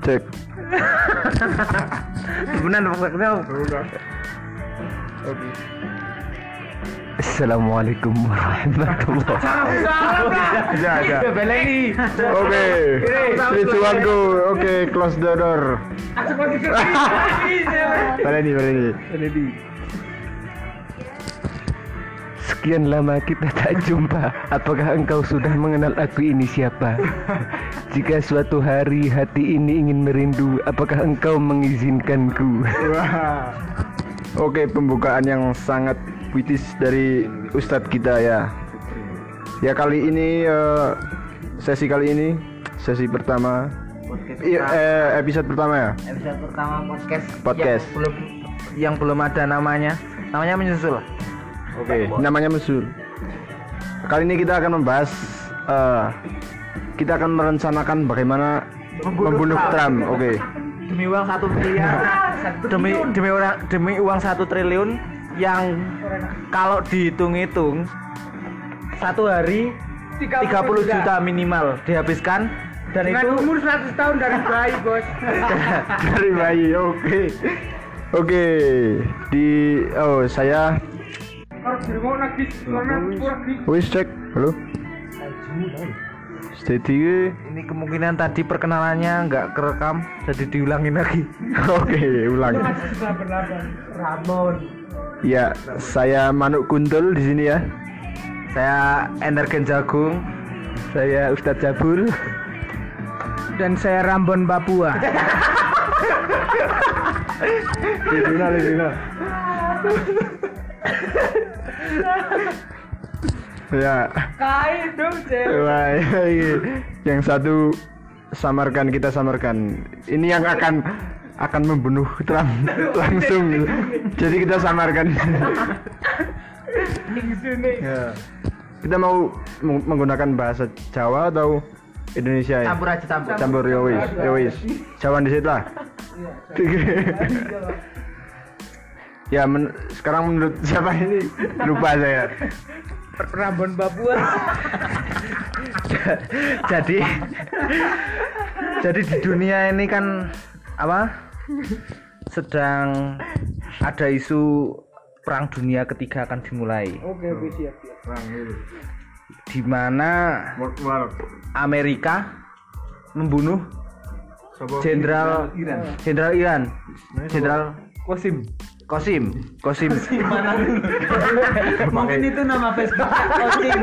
Cek. Benar maksudnya. Oke. Assalamualaikum warahmatullahi Ya, ya. Baleni. Oke. Oke, close the door. Baleni, baleni. Sekian lama kita tak jumpa. Apakah engkau sudah mengenal aku ini siapa? Jika suatu hari hati ini ingin merindu, apakah engkau mengizinkanku? Wah. Oke, pembukaan yang sangat puitis dari Ustadz kita ya. Ya kali ini eh, sesi kali ini sesi pertama Iya, eh, episode pertama ya. Episode pertama podcast. Podcast. Yang belum yang belum ada namanya. Namanya menyusul. Oke, namanya Mesur. Kali ini kita akan membahas eh, kita akan merencanakan bagaimana membunuh, Trump. Oke. Demi uang satu miliar. demi demi orang demi uang satu triliun yang kalau dihitung-hitung satu hari 30 juta minimal dihabiskan dan itu umur 100 tahun dari bayi bos Dari bayi. Oke. Oke. Di oh saya wis cek. Halo. Steady. ini kemungkinan tadi perkenalannya nggak kerekam jadi diulangin lagi Oke, ulang. Ramon Ya, saya Manuk Kuntul di sini ya. saya Energen Jagung Saya Ustadz Jabul. dan saya Rambon Papua Di sini. Ya, kain dong cewek wah, iya. yang satu samarkan kita samarkan. Ini yang akan akan membunuh Trump langsung. Jadi kita samarkan. di sini Ya. Kita mau meng- menggunakan bahasa Jawa atau Indonesia ya? campur aja campur Campur ya wis, ya wis. Jawa di lah. ya men- sekarang menurut siapa ini lupa saya. Rambon Papua. Jadi jadi di dunia ini kan apa sedang ada isu perang dunia ketiga akan dimulai. Oke oke siap siap. Di mana Amerika membunuh jenderal jenderal Iran. Jenderal Kosim Kosim. Kosim mungkin itu nama Facebook Kosim.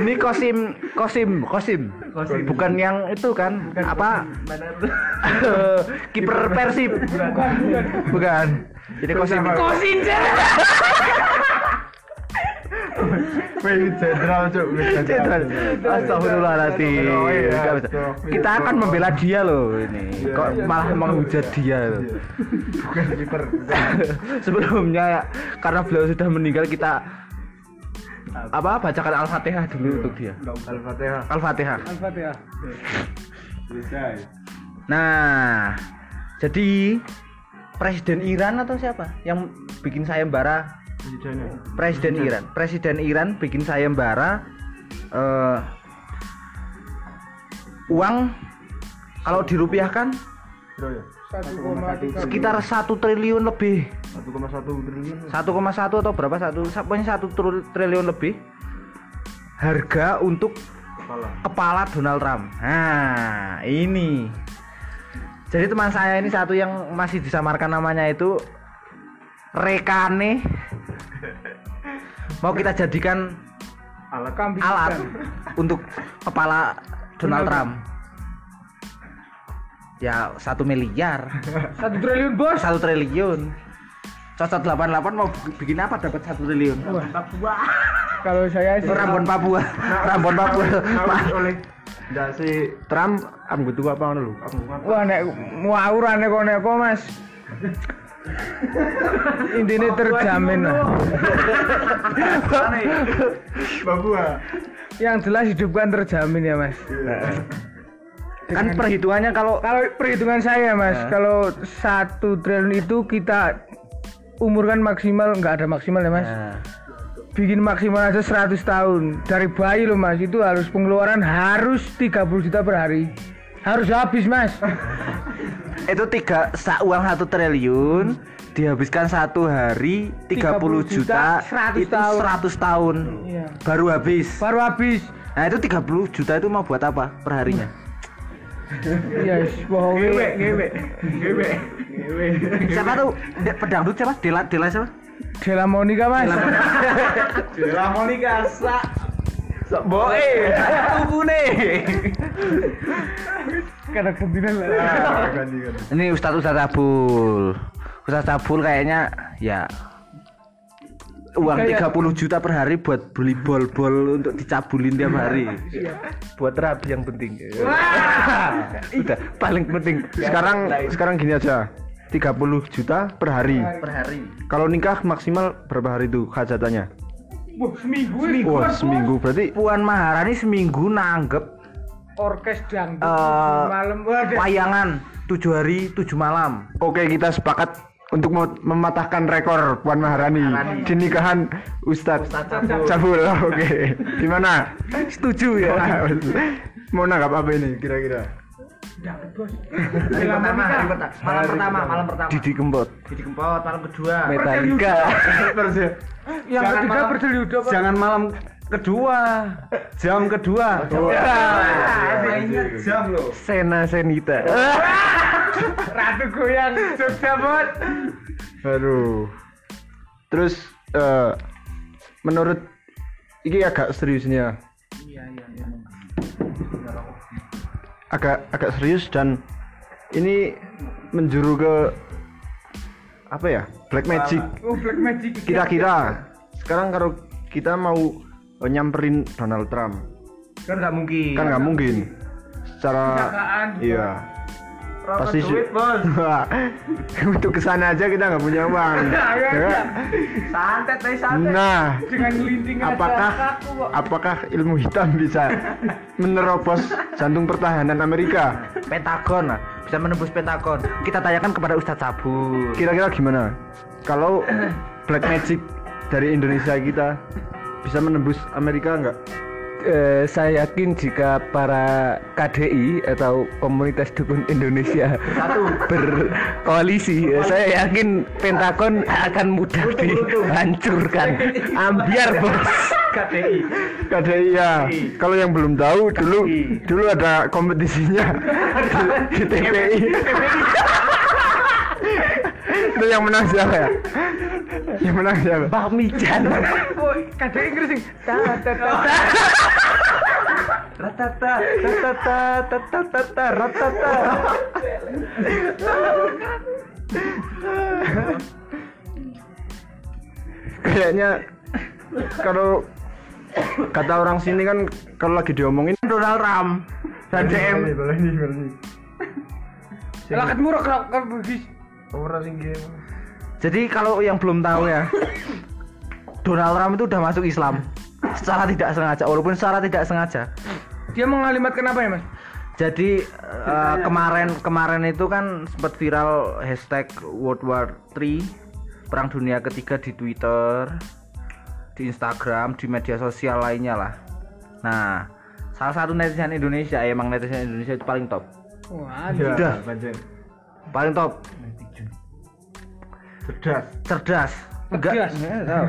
Ini Kosim Kosim Kosim. Bukan yang itu kan apa? Kiper Persib. Bukan ini Kosim. Kosim Wih, jenderal cuk, Jenderal. Astagfirullahaladzim. Kita akan membela dia loh ini. Kok malah menghujat dia loh. Bukan kiper. Sebelumnya ya, karena beliau sudah meninggal kita apa bacakan Al-Fatihah dulu untuk dia. Al-Fatihah. Al-Fatihah. Al-Fatihah Nah, jadi Presiden Iran atau siapa yang bikin sayembara Presiden Iran. Presiden Iran bikin sayembara eh, uang kalau dirupiahkan sekitar satu triliun lebih 1,1 triliun. 1,1 atau berapa satu pokoknya satu triliun lebih harga untuk Kepala. kepala Donald Trump. Nah, ini. Jadi teman saya ini satu yang masih disamarkan namanya itu Rekane. Mau kita jadikan Alat kambing alat untuk kepala Donald Trump. Ya satu miliar, satu triliun bos satu triliun. Cocok 88 mau bikin apa dapat satu triliun? kalau saya sih Rambon Papua, Rambon Papua. oleh Nggak si Trump ambu tua apa ngono lho? wah nek muaurane kok nek kok mas intinya terjamin lah Papua. yang jelas hidup kan terjamin ya mas Kan perhitungannya kalau kalau perhitungan saya mas kalau satu triliun itu kita umur kan maksimal nggak ada maksimal ya mas Nah, bikin maksimal aja 100 tahun. Dari bayi loh Mas, itu harus pengeluaran harus 30 juta per hari. Harus habis Mas. Itu tiga sa uang satu triliun dihabiskan satu hari 30 30 juta, juta, 100 itu tahun. 100 tahun Iya. baru habis. Baru habis. Nah itu 30 juta itu mau buat apa perharinya? Iya, yes, bohong. siapa tuh Dek, pedangdut siapa? Dela Dela siapa? Dela Monica Mas. Dela Monica sa Sok boe, nih. Karena kentinan lah. Ini Ustadz Ustadz Abul. Ustadz Abul kayaknya ya uang Kayak- 30 juta per hari buat beli bol-bol untuk dicabulin tiap hari. buat rapi yang penting udah paling penting Sekarang sekarang gini aja. 30 juta per hari. Per hari. Kalau nikah maksimal berapa hari itu hajatannya? Wah, seminggu. Seminggu. Wah, seminggu berarti Puan Maharani seminggu nanggep Orkes dangdut Eh, malam wayangan tujuh hari tujuh malam. Oke, kita sepakat untuk mem- mematahkan rekor Puan Maharani di nikahan Ustadz Cabul. Oke, gimana? Setuju ya. Mau nanggap apa ini kira-kira? Dela Monica. malam pertama, malam pertama. Didi Kempot Didi Kempot, malam kedua. Metallica Yang ketiga berdeluda Pak. Jangan malam kedua, jam kedua. jam loh. Sena Senita Ratu goyang Jogja Bot. Aduh. Terus eh, menurut ini agak seriusnya. Iya, iya, iya. Agak agak serius dan ini menjuru ke apa ya? Black magic. Oh, Black Magic. Kira-kira sekarang kalau kita mau nyamperin Donald Trump Kan nggak mungkin. kan nggak mungkin. Secara Kecelakaan Pasti duit, Bos. Untuk ke sana aja kita nggak punya uang. Ya? Santet, teh santet. Nah, Dengan linting aja apakah kaku apakah ilmu hitam bisa menerobos jantung pertahanan Amerika? Pentagon bisa menembus Pentagon. Kita tanyakan kepada Ustadz Sabur. Kira-kira gimana? Kalau black magic dari Indonesia kita bisa menembus Amerika nggak? Eh, saya yakin jika para KDI atau komunitas dukun Indonesia berkoalisi, eh, saya yakin Pentagon akan mudah dihancurkan. Ambiar bos. KTI. KDI ya. Kalau yang belum tahu dulu dulu ada kompetisinya di, di TPI. Itu yang menang siapa ya? Yang menang siapa? Pak Mijan. Oh, kadang Inggris sing. Ta ta ta. Ratata, ratata, ratata, ratata. Kayaknya kalau kata orang sini kan kalau lagi diomongin Donald Trump dan DM. Lah ketemu rok rok Jadi kalau yang belum tahu ya, Donald Trump itu udah masuk Islam secara tidak sengaja, walaupun secara tidak sengaja. Dia mengalimatkan apa ya, Mas? Jadi eh, kemarin kemarin itu kan sempat viral hashtag World War 3 Perang Dunia Ketiga di Twitter, di Instagram, di media sosial lainnya lah. Nah, salah satu netizen Indonesia, ya, emang netizen Indonesia itu paling top, Wah, Udah. paling top, cerdas. cerdas, enggak, Cerdas. enggak tahu.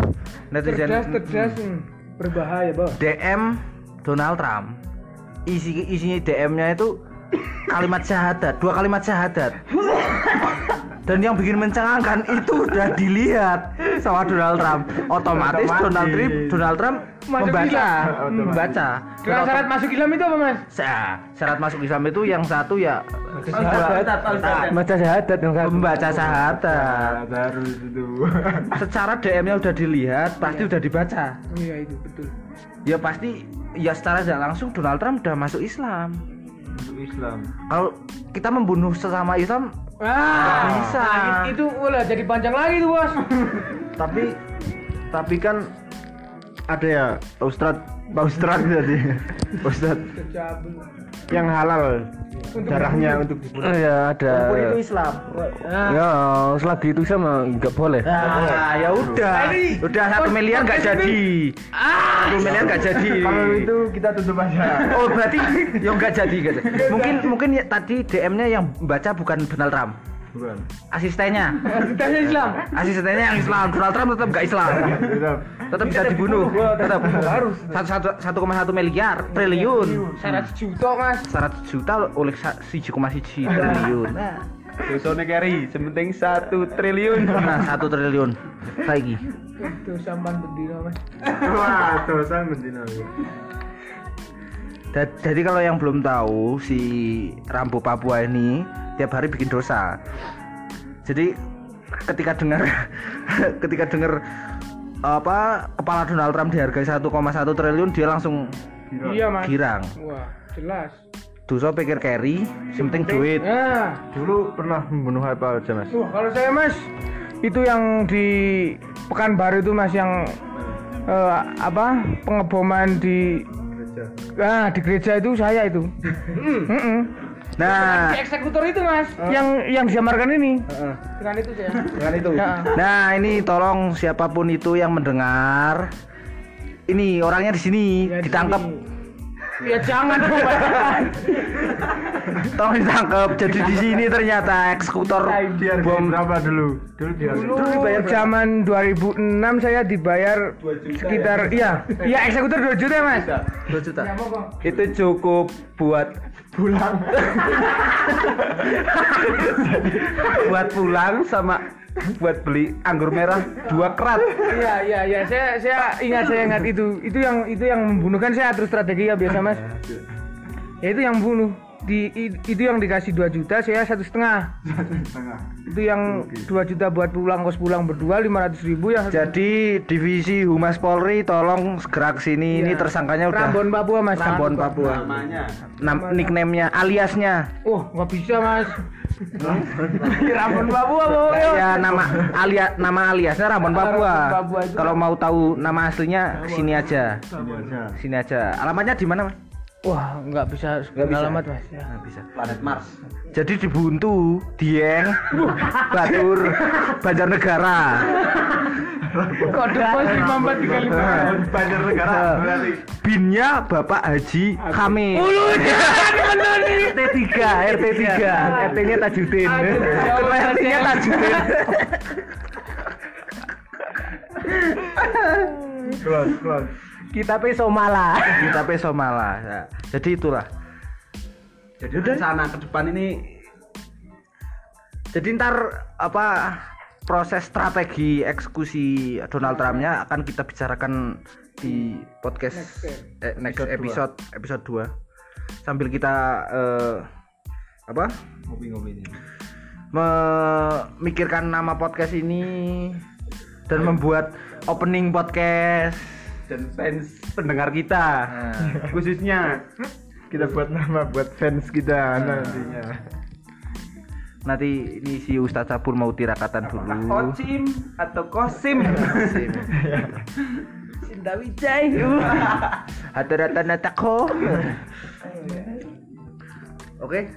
netizen cerdas, cerdas, hmm. berbahaya, Bos. DM Donald Trump isi isinya DM-nya itu kalimat syahadat dua kalimat syahadat dan yang bikin mencengangkan itu udah dilihat sama Donald Trump otomatis, Donald Trump Donald Trump Masuk membaca Islam. membaca Dengan syarat masuk Islam itu apa, Mas? Sa- syarat masuk Islam itu yang satu ya Baca syahadat yang satu. membaca syahadat Harus itu. secara DM-nya udah dilihat pasti udah dibaca Iya, itu betul. ya pasti ya secara tidak langsung Donald Trump udah masuk Islam Untuk Islam. kalau kita membunuh sesama Islam Ah, bisa. nah, itu ulah jadi panjang lagi tuh, Bos. Tapi tapi kan ada ya Pak Ustad Pak Ustad tadi Pak Ustad yang halal darahnya untuk dibunuh. Oh, ya ada. Itu Islam. Ya, selagi itu sama nggak boleh. Ah, ya udah. Udah satu miliar nggak jadi. Satu miliar nggak jadi. Kalau itu kita tutup aja. Oh berarti yang nggak jadi nggak jadi. Mungkin mungkin ya, tadi DM-nya yang baca bukan Donald Trump. Bukan. Asistennya. Kita Islam. Asistennya yang Islam. Donald Trump tetap nggak Islam. Tetap. Tetap bisa dibunuh. Tetap. Harus. Satu satu satu koma satu miliar triliun. Syarat juta mas. 100 juta oleh sa- 1,1 triliun. Dosone carry, sementing satu triliun. Nah, satu triliun. Lagi. Itu sampan bendino mas. Wah, dosa mendina. Da- Jadi kalau yang belum tahu si Rambo Papua ini tiap hari bikin dosa. Jadi ketika dengar ketika dengar apa kepala Donald Trump dihargai 1,1 triliun dia langsung Iya mas. girang. Wah jelas. Dosa pikir carry, yang penting duit. Nah, Dulu pernah membunuh apa aja, Mas? wah kalau saya mas itu yang di Pekanbaru itu mas yang eh, apa pengeboman di ah di gereja itu saya itu. Mm-mm. Nah, Si eksekutor itu mas, yang yang disamarkan ini. Dengan itu saya. Dengan itu. Nah ini tolong siapa pun itu yang mendengar ini orangnya di sini Ya, di ditangkap. sini. Ya jangan dong. Mas. Tolong ditangkap. Jadi di sini ternyata eksekutor bom berapa dulu? Dulu dihargai. Dulu zaman 2006 saya dibayar sekitar iya, iya eksekutor 2 juta mas. 2 juta. Itu cukup buat pulang. Buat pulang sama buat beli anggur merah dua kerat. Iya iya iya saya saya ingat saya ingat itu itu yang itu yang membunuh kan saya atur strategi ya biasa mas. Ya itu yang bunuh di itu yang dikasih 2 juta saya satu setengah itu yang 2 juta buat pulang kos pulang berdua 500 ribu ya Jadi divisi Humas Polri tolong segera ke sini. Ini Iya. tersangkanya udah Rambon Papua mas Rambon Papua. Nam nickname-nya, aliasnya. oh nggak bisa mas Rambon Papua pokoknya Ya nama alia nama aliasnya Rambon Papua. Rambon Papua itu. Kalau mau tahu nama aslinya sini aja. Sini aja. Alamatnya di mana, Mas? wah nggak bisa Nggak bisa. alamat mas ya. Nggak bisa. Planet Mars. Jadi di Buntu, Dieng, Batur, Banjarnegara. Kode pos lima empat tiga lima Banjar negara berarti. Binnya Bapak Haji Hamid. RT 3, RT 3. RT-nya Tajudin. RT-nya Tajudin. Close, close. Kita pe Somala. Kita peso malah. Ya. Jadi itulah. Jadi rencana ke depan ini Jadi ntar apa proses strategi eksekusi Donald Trumpnya akan kita bicarakan di podcast eh, next episode episode 2 sambil kita eh, apa? Ngopi-ngopi ini. memikirkan nama podcast ini dan membuat opening podcast Dan fans. pendengar kita khususnya. Kita buat nama buat fans kita nantinya. Nanti ini si Ustadz Sabur mau tirakatan dulu. Kocim atau kosim? Sinta Wijay Hadaratan natako Oke